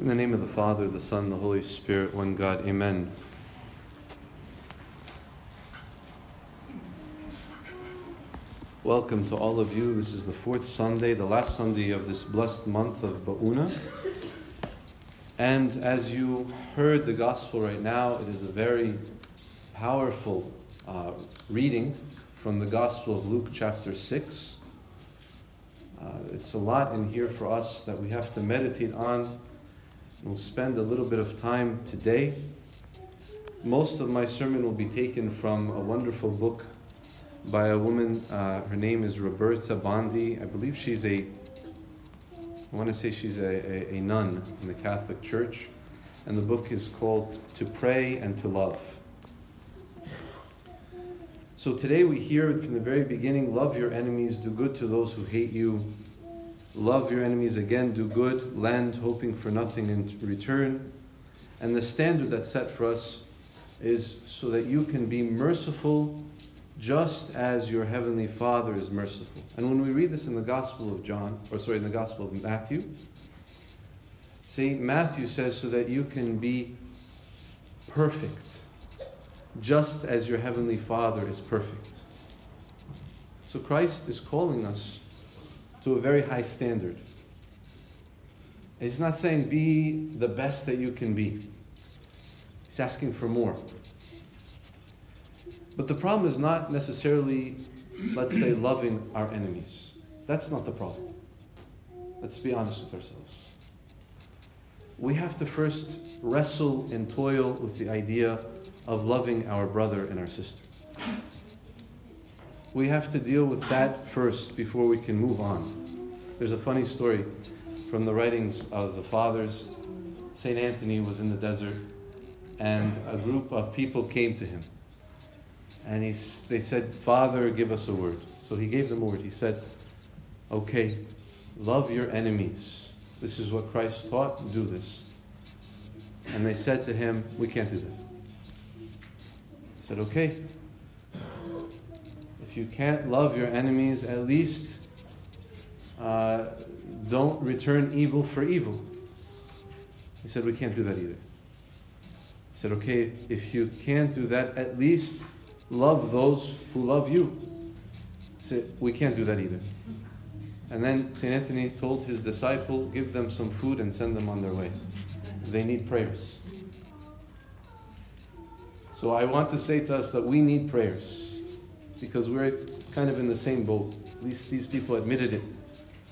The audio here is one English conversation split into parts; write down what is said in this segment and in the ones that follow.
In the name of the Father, the Son, the Holy Spirit, one God, Amen. Welcome to all of you. This is the fourth Sunday, the last Sunday of this blessed month of Ba'una. And as you heard the gospel right now, it is a very powerful uh, reading from the Gospel of Luke, chapter 6. Uh, it's a lot in here for us that we have to meditate on We'll spend a little bit of time today. Most of my sermon will be taken from a wonderful book by a woman. Uh, her name is Roberta Bondi. I believe she's a, I want to say she's a, a, a nun in the Catholic Church. And the book is called To Pray and to Love. So today we hear from the very beginning love your enemies, do good to those who hate you, Love your enemies again, do good, lend, hoping for nothing in return. And the standard that's set for us is so that you can be merciful just as your heavenly Father is merciful. And when we read this in the Gospel of John, or sorry, in the Gospel of Matthew, see, Matthew says, so that you can be perfect, just as your heavenly Father is perfect. So Christ is calling us to a very high standard. He's not saying be the best that you can be. He's asking for more. But the problem is not necessarily, let's say, loving our enemies. That's not the problem. Let's be honest with ourselves. We have to first wrestle and toil with the idea of loving our brother and our sister we have to deal with that first before we can move on. There's a funny story from the writings of the fathers. St. Anthony was in the desert, and a group of people came to him. And he, they said, Father, give us a word. So he gave them a word. He said, Okay, love your enemies. This is what Christ taught, do this. And they said to him, We can't do that. He said, Okay, if you can't love your enemies, at least uh, don't return evil for evil. He said, We can't do that either. He said, Okay, if you can't do that, at least love those who love you. He said, We can't do that either. And then St. Anthony told his disciple, Give them some food and send them on their way. They need prayers. So I want to say to us that we need prayers because we're kind of in the same boat. At least these people admitted it.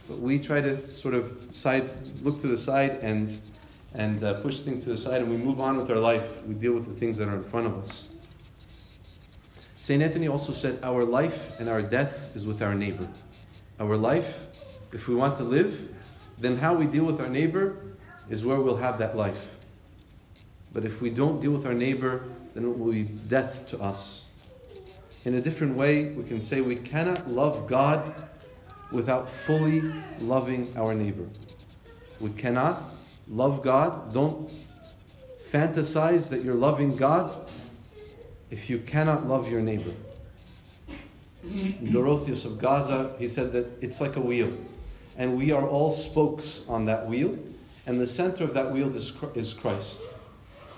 But we try to sort of side, look to the side and, and uh, push things to the side and we move on with our life. We deal with the things that are in front of us. St. Anthony also said, Our life and our death is with our neighbor. Our life, if we want to live, then how we deal with our neighbor is where we'll have that life. But if we don't deal with our neighbor, then it will be death to us. In a different way, we can say we cannot love God without fully loving our neighbor. We cannot love God. Don't fantasize that you're loving God if you cannot love your neighbor. Dorotheus of Gaza, he said that it's like a wheel, and we are all spokes on that wheel, and the center of that wheel is Christ.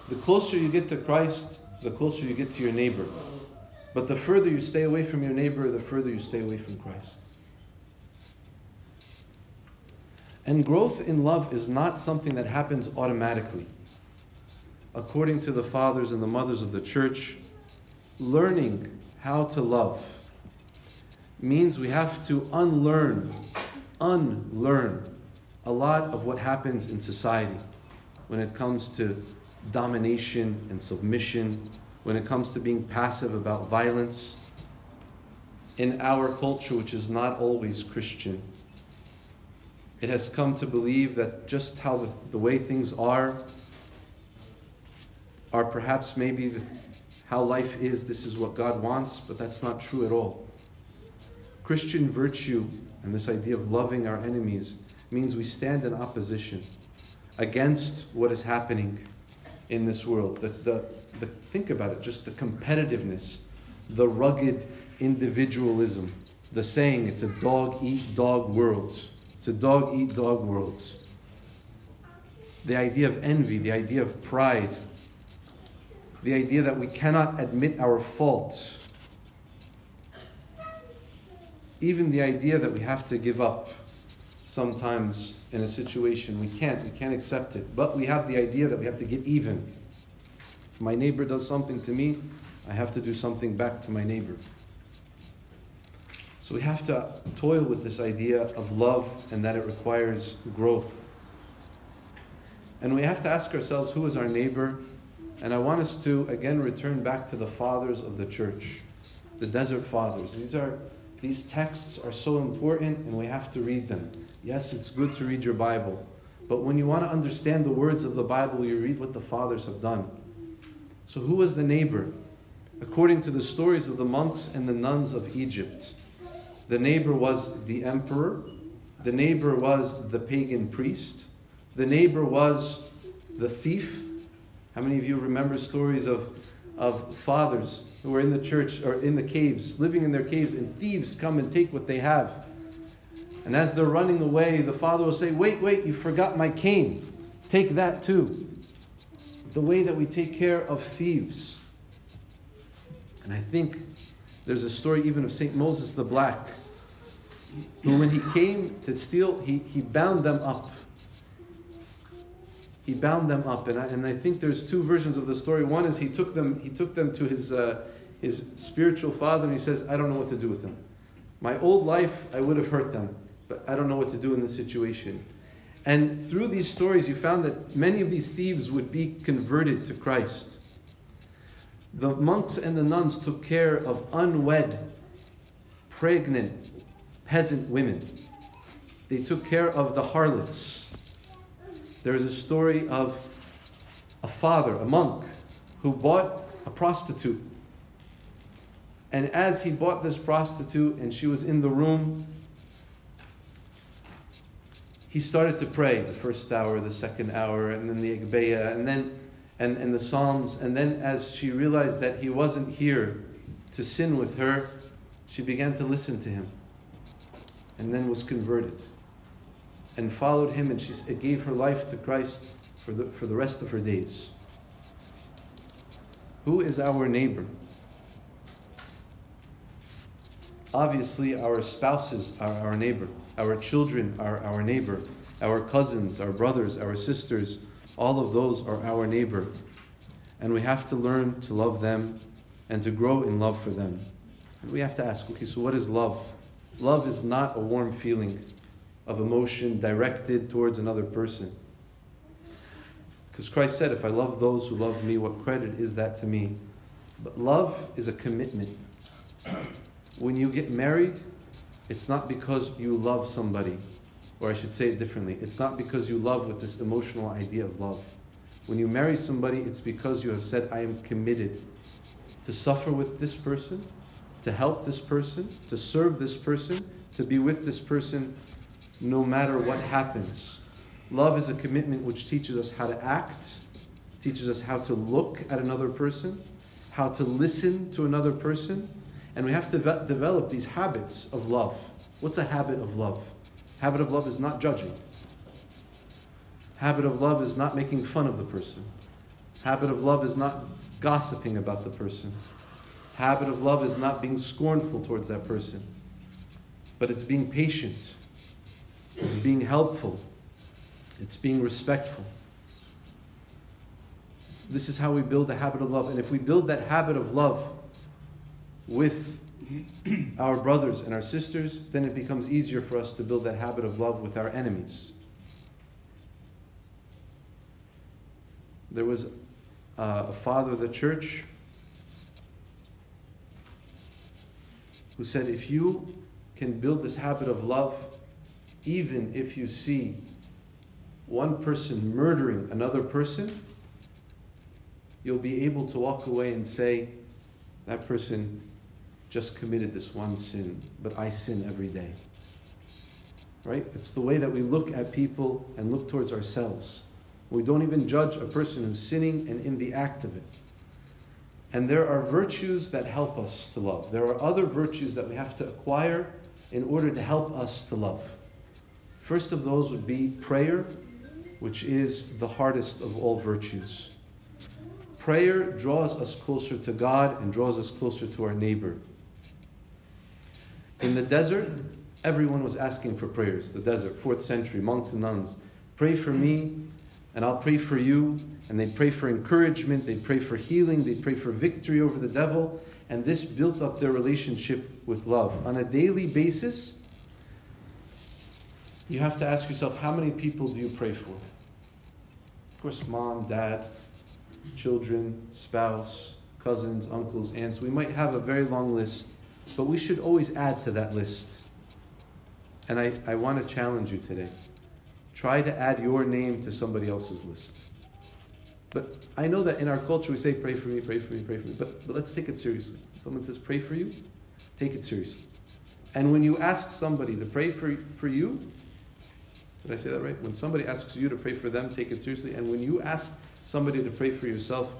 The closer you get to Christ, the closer you get to your neighbor. But the further you stay away from your neighbor, the further you stay away from Christ. And growth in love is not something that happens automatically. According to the fathers and the mothers of the church, learning how to love means we have to unlearn, unlearn a lot of what happens in society when it comes to domination and submission when it comes to being passive about violence in our culture, which is not always Christian. It has come to believe that just how the, the way things are, are perhaps maybe the, how life is, this is what God wants, but that's not true at all. Christian virtue and this idea of loving our enemies means we stand in opposition against what is happening in this world. The, the, the, think about it, just the competitiveness, the rugged individualism, the saying it's a dog eat dog world. It's a dog eat dog world. the idea of envy, the idea of pride, the idea that we cannot admit our fault, even the idea that we have to give up sometimes in a situation. We can't, we can't accept it. But we have the idea that we have to get even. My neighbor does something to me, I have to do something back to my neighbor. So we have to toil with this idea of love and that it requires growth. And we have to ask ourselves who is our neighbor? And I want us to again return back to the fathers of the church, the desert fathers. These are these texts are so important and we have to read them. Yes, it's good to read your Bible, but when you want to understand the words of the Bible, you read what the fathers have done. So, who was the neighbor? According to the stories of the monks and the nuns of Egypt, the neighbor was the emperor, the neighbor was the pagan priest, the neighbor was the thief. How many of you remember stories of, of fathers who were in the church or in the caves, living in their caves, and thieves come and take what they have? And as they're running away, the father will say, Wait, wait, you forgot my cane. Take that too. The way that we take care of thieves. And I think there's a story even of St. Moses the Black, who, when he came to steal, he, he bound them up he bound them up. And I, and I think there's two versions of the story. One is he took them, he took them to his, uh, his spiritual father and he says, I don't know what to do with them. My old life, I would have hurt them, but I don't know what to do in this situation. And through these stories, you found that many of these thieves would be converted to Christ. The monks and the nuns took care of unwed, pregnant, peasant women. They took care of the harlots there is a story of a father, a monk, who bought a prostitute. And as he bought this prostitute and she was in the room, he started to pray the first hour, the second hour, and then the Agpeya, and then and, and the Psalms. And then as she realized that he wasn't here to sin with her, she began to listen to him and then was converted and followed him, and she gave her life to Christ for the, for the rest of her days. Who is our neighbor? Obviously, our spouses are our neighbor, our children are our neighbor, our cousins, our brothers, our sisters, all of those are our neighbor. And we have to learn to love them and to grow in love for them. And we have to ask okay, so what is love? Love is not a warm feeling of emotion directed towards another person. Because Christ said, If I love those who love me, what credit is that to me? But love is a commitment. When you get married, it's not because you love somebody, or I should say it differently. It's not because you love with this emotional idea of love. When you marry somebody, it's because you have said, I am committed to suffer with this person, to help this person, to serve this person, to be with this person no matter what happens. Love is a commitment which teaches us how to act, teaches us how to look at another person, how to listen to another person, and we have to ve- develop these habits of love. What's a habit of love? Habit of love is not judging. Habit of love is not making fun of the person. Habit of love is not gossiping about the person. Habit of love is not being scornful towards that person, but it's being patient it's being helpful. It's being respectful. This is how we build a habit of love. And if we build that habit of love with our brothers and our sisters, then it becomes easier for us to build that habit of love with our enemies. There was uh, a father of the church who said, If you can build this habit of love even if you see one person murdering another person, you'll be able to walk away and say, that person just committed this one sin, but I sin every day. Right? It's the way that we look at people and look towards ourselves. We don't even judge a person who's sinning and in the act of it. And there are virtues that help us to love. There are other virtues that we have to acquire in order to help us to love. First of those would be prayer which is the hardest of all virtues. Prayer draws us closer to God and draws us closer to our neighbor. In the desert, everyone was asking for prayers. The desert, fourth century, monks and nuns. Pray for me, and I'll pray for you. And they'd pray for encouragement, they'd pray for healing, they'd pray for victory over the devil. And this built up their relationship with love. On a daily basis, you have to ask yourself how many people do you pray for? Of course, mom, dad, children, spouse, cousins, uncles, aunts. We might have a very long list, but we should always add to that list. And I, I want to challenge you today. Try to add your name to somebody else's list. But I know that in our culture we say, pray for me, pray for me, pray for me. But, but let's take it seriously. Someone says, pray for you, take it seriously. And when you ask somebody to pray for, for you, did I say that right? When somebody asks you to pray for them, take it seriously. And when you ask somebody to pray for yourself,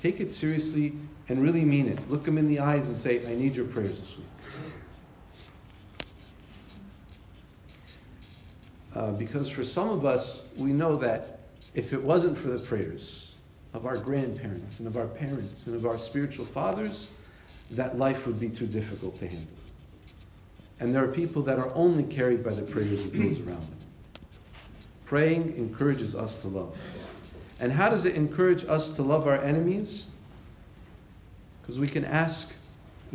take it seriously and really mean it. Look them in the eyes and say, I need your prayers this week. Uh, because for some of us, we know that if it wasn't for the prayers of our grandparents and of our parents and of our spiritual fathers, that life would be too difficult to handle. And there are people that are only carried by the prayers of those around them. Praying encourages us to love. And how does it encourage us to love our enemies? Because we can ask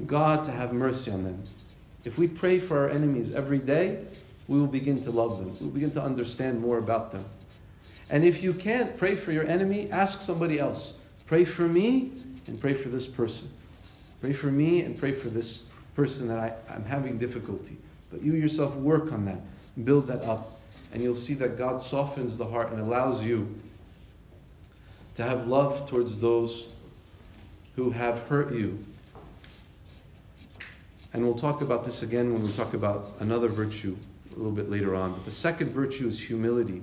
God to have mercy on them. If we pray for our enemies every day, we will begin to love them. We'll begin to understand more about them. And if you can't pray for your enemy, ask somebody else. Pray for me and pray for this person. Pray for me and pray for this person that I, I'm having difficulty. But you yourself work on that, build that up, and you'll see that God softens the heart and allows you to have love towards those who have hurt you. And we'll talk about this again when we talk about another virtue a little bit later on. But the second virtue is humility.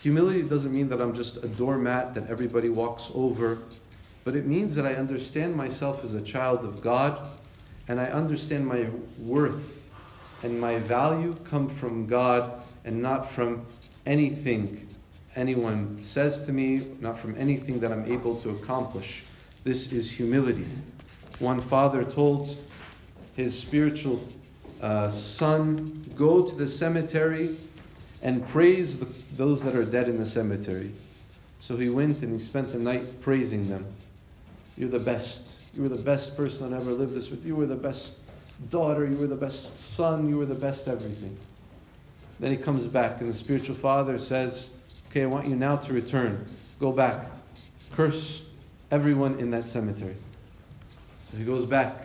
Humility doesn't mean that I'm just a doormat that everybody walks over, but it means that I understand myself as a child of God and I understand my worth and my value come from God and not from anything anyone says to me, not from anything that I'm able to accomplish. This is humility. One father told his spiritual uh, son, Go to the cemetery and praise the, those that are dead in the cemetery. So he went and he spent the night praising them. You're the best. You were the best person that ever lived this with. You were the best daughter. You were the best son. You were the best everything. Then he comes back, and the spiritual father says, Okay, I want you now to return. Go back. Curse everyone in that cemetery. So he goes back.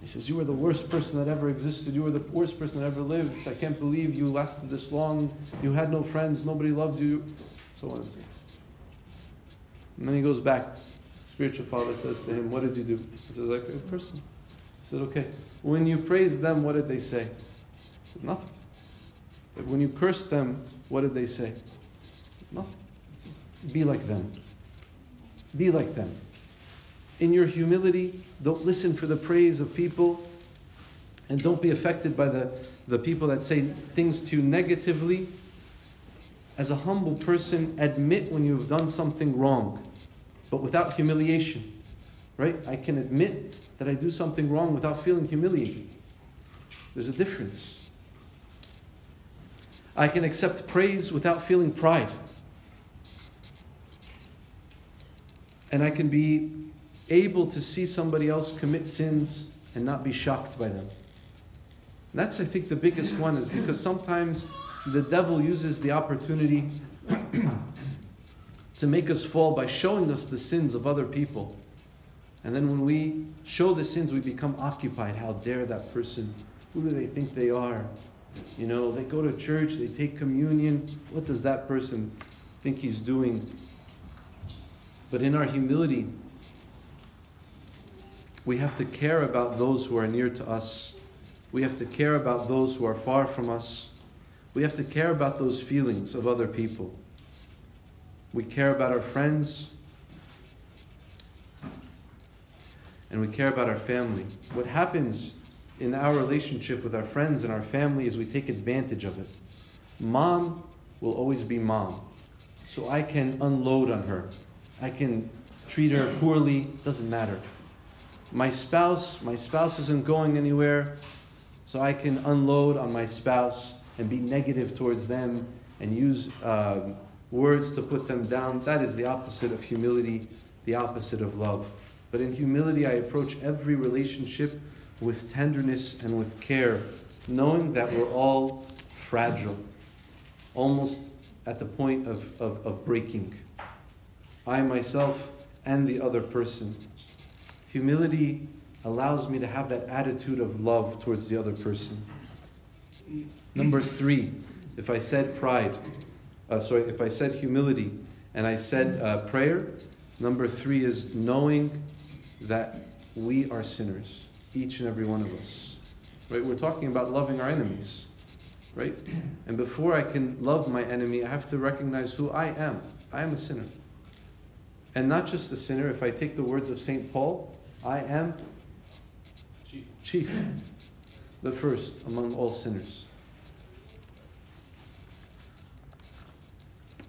He says, You were the worst person that ever existed. You were the worst person that ever lived. I can't believe you lasted this long. You had no friends. Nobody loved you. So on and so on. And then he goes back. Spiritual father says to him, What did you do? He says, Like a person. He said, Okay. When you praised them, what did they say? He said, Nothing. When you cursed them, what did they say? Said, Nothing. He says, Be like them. Be like them. In your humility, don't listen for the praise of people and don't be affected by the, the people that say things to you negatively. As a humble person, admit when you've done something wrong, but without humiliation. Right? I can admit that I do something wrong without feeling humiliated. There's a difference. I can accept praise without feeling pride. And I can be able to see somebody else commit sins and not be shocked by them. That's, I think, the biggest one, is because sometimes the devil uses the opportunity to make us fall by showing us the sins of other people. And then when we show the sins, we become occupied. How dare that person? Who do they think they are? You know, they go to church, they take communion. What does that person think he's doing? But in our humility, we have to care about those who are near to us. We have to care about those who are far from us. We have to care about those feelings of other people. We care about our friends. And we care about our family. What happens in our relationship with our friends and our family is we take advantage of it. Mom will always be mom. So I can unload on her. I can treat her poorly, doesn't matter. My spouse, my spouse isn't going anywhere, so I can unload on my spouse and be negative towards them and use uh, words to put them down. That is the opposite of humility, the opposite of love. But in humility, I approach every relationship with tenderness and with care, knowing that we're all fragile, almost at the point of, of, of breaking. I myself and the other person. Humility allows me to have that attitude of love towards the other person. Number three, if I said pride, uh, sorry, if I said humility and I said uh, prayer, number three is knowing that we are sinners, each and every one of us. Right? We're talking about loving our enemies, right? And before I can love my enemy, I have to recognize who I am. I am a sinner. And not just a sinner, if I take the words of St. Paul, I am chief, chief the first among all sinners.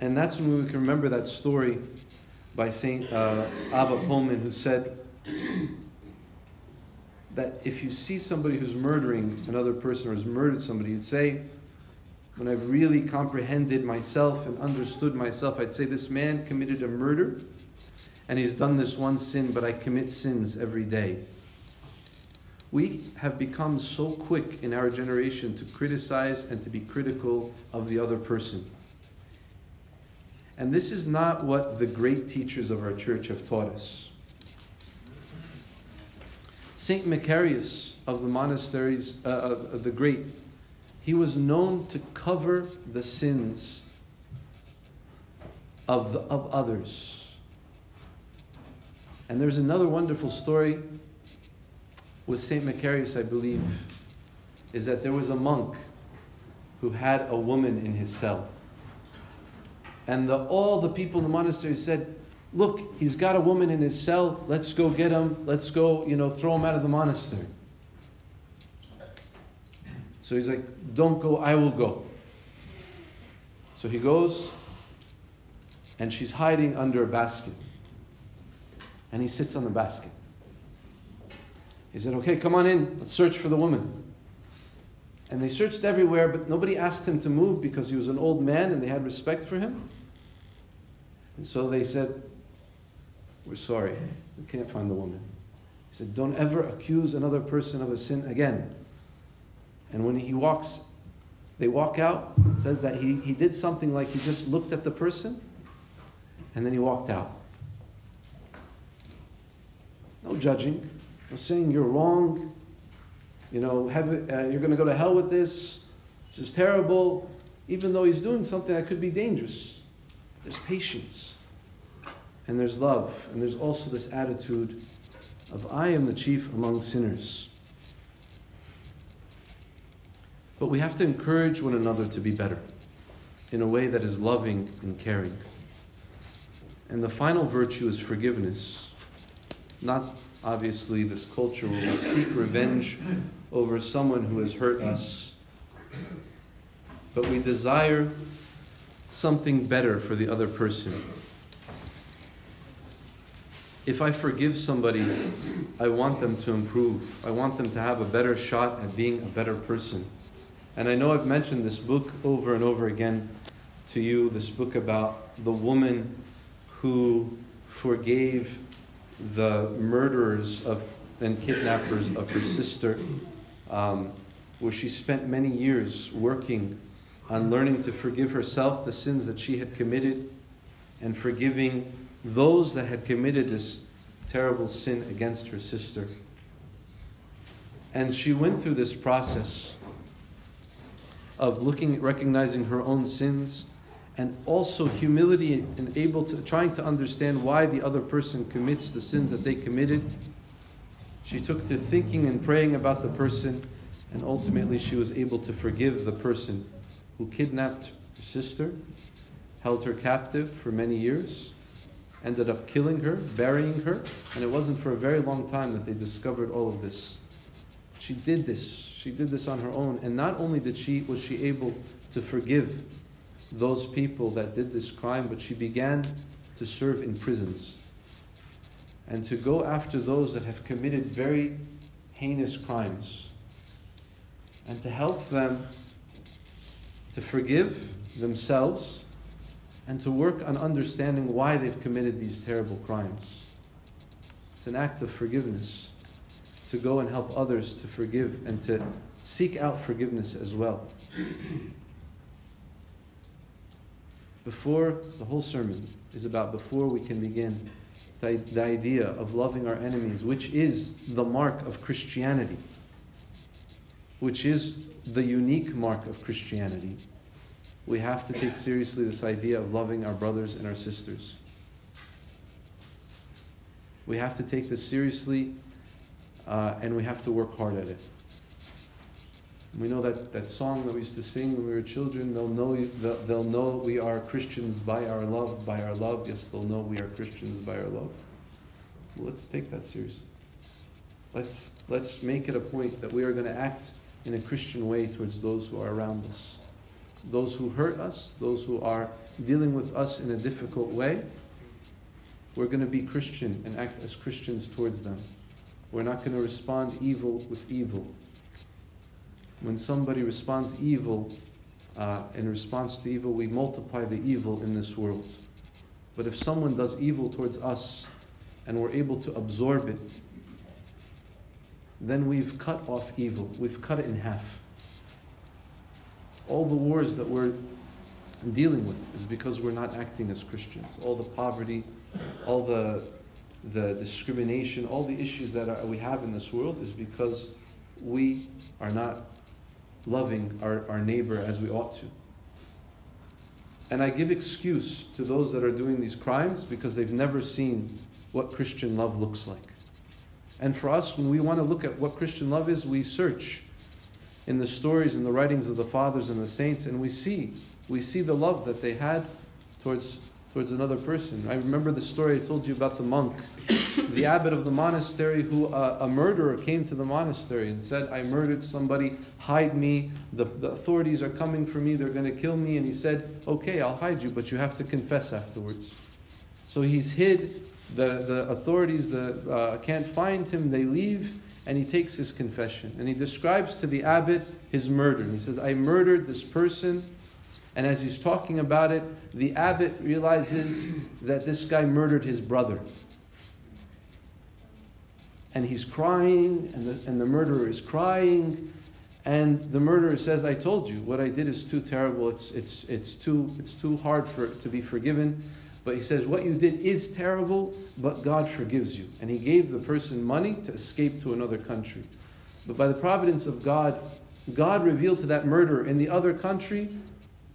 And that's when we can remember that story by St. Uh, Abba Poemen, who said that if you see somebody who's murdering another person or has murdered somebody, you'd say, when I've really comprehended myself and understood myself, I'd say this man committed a murder and he's done this one sin, but I commit sins every day. We have become so quick in our generation to criticize and to be critical of the other person. And this is not what the great teachers of our church have taught us. Saint Macarius of the monasteries, uh, uh, the great, he was known to cover the sins of, the, of others. And there's another wonderful story with Saint Macarius, I believe, is that there was a monk who had a woman in his cell. And the, all the people in the monastery said, Look, he's got a woman in his cell. Let's go get him. Let's go, you know, throw him out of the monastery. So he's like, Don't go, I will go. So he goes, and she's hiding under a basket. And he sits on the basket. He said, Okay, come on in. Let's search for the woman. And they searched everywhere, but nobody asked him to move because he was an old man and they had respect for him. And so they said, We're sorry, we can't find the woman. He said, Don't ever accuse another person of a sin again. And when he walks, they walk out, it says that he, he did something like he just looked at the person and then he walked out. No judging, no saying you're wrong, you know, have, uh, you're going to go to hell with this, this is terrible, even though he's doing something that could be dangerous. There's patience and there's love, and there's also this attitude of I am the chief among sinners. But we have to encourage one another to be better in a way that is loving and caring. And the final virtue is forgiveness. Not obviously this culture where we seek revenge over someone who has hurt us, but we desire something better for the other person. If I forgive somebody, I want them to improve. I want them to have a better shot at being a better person. And I know I've mentioned this book over and over again to you this book about the woman who forgave the murderers of, and kidnappers of her sister, um, where she spent many years working on learning to forgive herself the sins that she had committed and forgiving those that had committed this terrible sin against her sister. And she went through this process of looking, recognizing her own sins, and also humility and able to trying to understand why the other person commits the sins that they committed. She took to thinking and praying about the person, and ultimately she was able to forgive the person who kidnapped her sister, held her captive for many years, ended up killing her, burying her, and it wasn't for a very long time that they discovered all of this. She did this. She did this on her own, and not only did she was she able to forgive those people that did this crime, but she began to serve in prisons and to go after those that have committed very heinous crimes and to help them to forgive themselves and to work on understanding why they've committed these terrible crimes. It's an act of forgiveness to go and help others to forgive and to seek out forgiveness as well. Before the whole sermon is about before we can begin the, the idea of loving our enemies, which is the mark of Christianity, which is the unique mark of Christianity, we have to take seriously this idea of loving our brothers and our sisters. We have to take this seriously uh, and we have to work hard at it. We know that, that song that we used to sing when we were children, they'll know, they'll know we are Christians by our love, by our love. Yes, they'll know we are Christians by our love. Well, let's take that seriously. Let's, let's make it a point that we are going to act in a Christian way towards those who are around us. Those who hurt us, those who are dealing with us in a difficult way, we're going to be Christian and act as Christians towards them. We're not going to respond evil with evil when somebody responds evil, uh, in response to evil, we multiply the evil in this world. But if someone does evil towards us and we're able to absorb it, then we've cut off evil. We've cut it in half. All the wars that we're dealing with is because we're not acting as Christians. All the poverty, all the, the discrimination, all the issues that are, we have in this world is because we are not loving our, our neighbor as we ought to. And I give excuse to those that are doing these crimes because they've never seen what Christian love looks like. And for us, when we want to look at what Christian love is, we search in the stories and the writings of the fathers and the saints, and we see we see the love that they had towards towards another person. I remember the story I told you about the monk, the abbot of the monastery, who uh, a murderer came to the monastery and said, I murdered somebody, hide me, the, the authorities are coming for me, they're going to kill me. And he said, Okay, I'll hide you, but you have to confess afterwards. So he's hid, the, the authorities the, uh, can't find him, they leave, and he takes his confession. And he describes to the abbot his murder. And he says, I murdered this person and as he's talking about it, the abbot realizes that this guy murdered his brother. And he's crying, and the, and the murderer is crying. And the murderer says, I told you, what I did is too terrible. It's, it's, it's, too, it's too hard for it to be forgiven. But he says, What you did is terrible, but God forgives you. And he gave the person money to escape to another country. But by the providence of God, God revealed to that murderer in the other country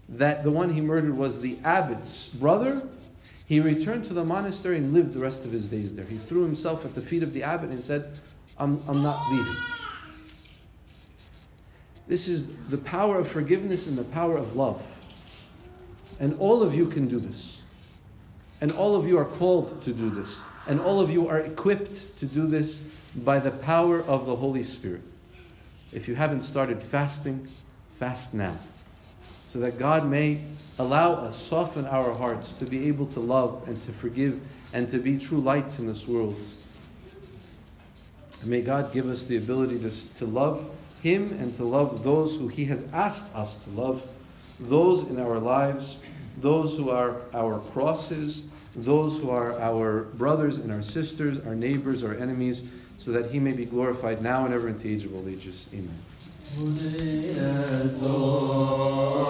that the one he murdered was the abbot's brother, he returned to the monastery and lived the rest of his days there. He threw himself at the feet of the abbot and said, I'm, I'm not leaving. This is the power of forgiveness and the power of love. And all of you can do this. And all of you are called to do this. And all of you are equipped to do this by the power of the Holy Spirit. If you haven't started fasting, fast now so that God may allow us, soften our hearts to be able to love and to forgive and to be true lights in this world. And may God give us the ability to, to love Him and to love those who He has asked us to love, those in our lives, those who are our crosses, those who are our brothers and our sisters, our neighbors, our enemies, so that He may be glorified now and ever into the age of all ages. Amen.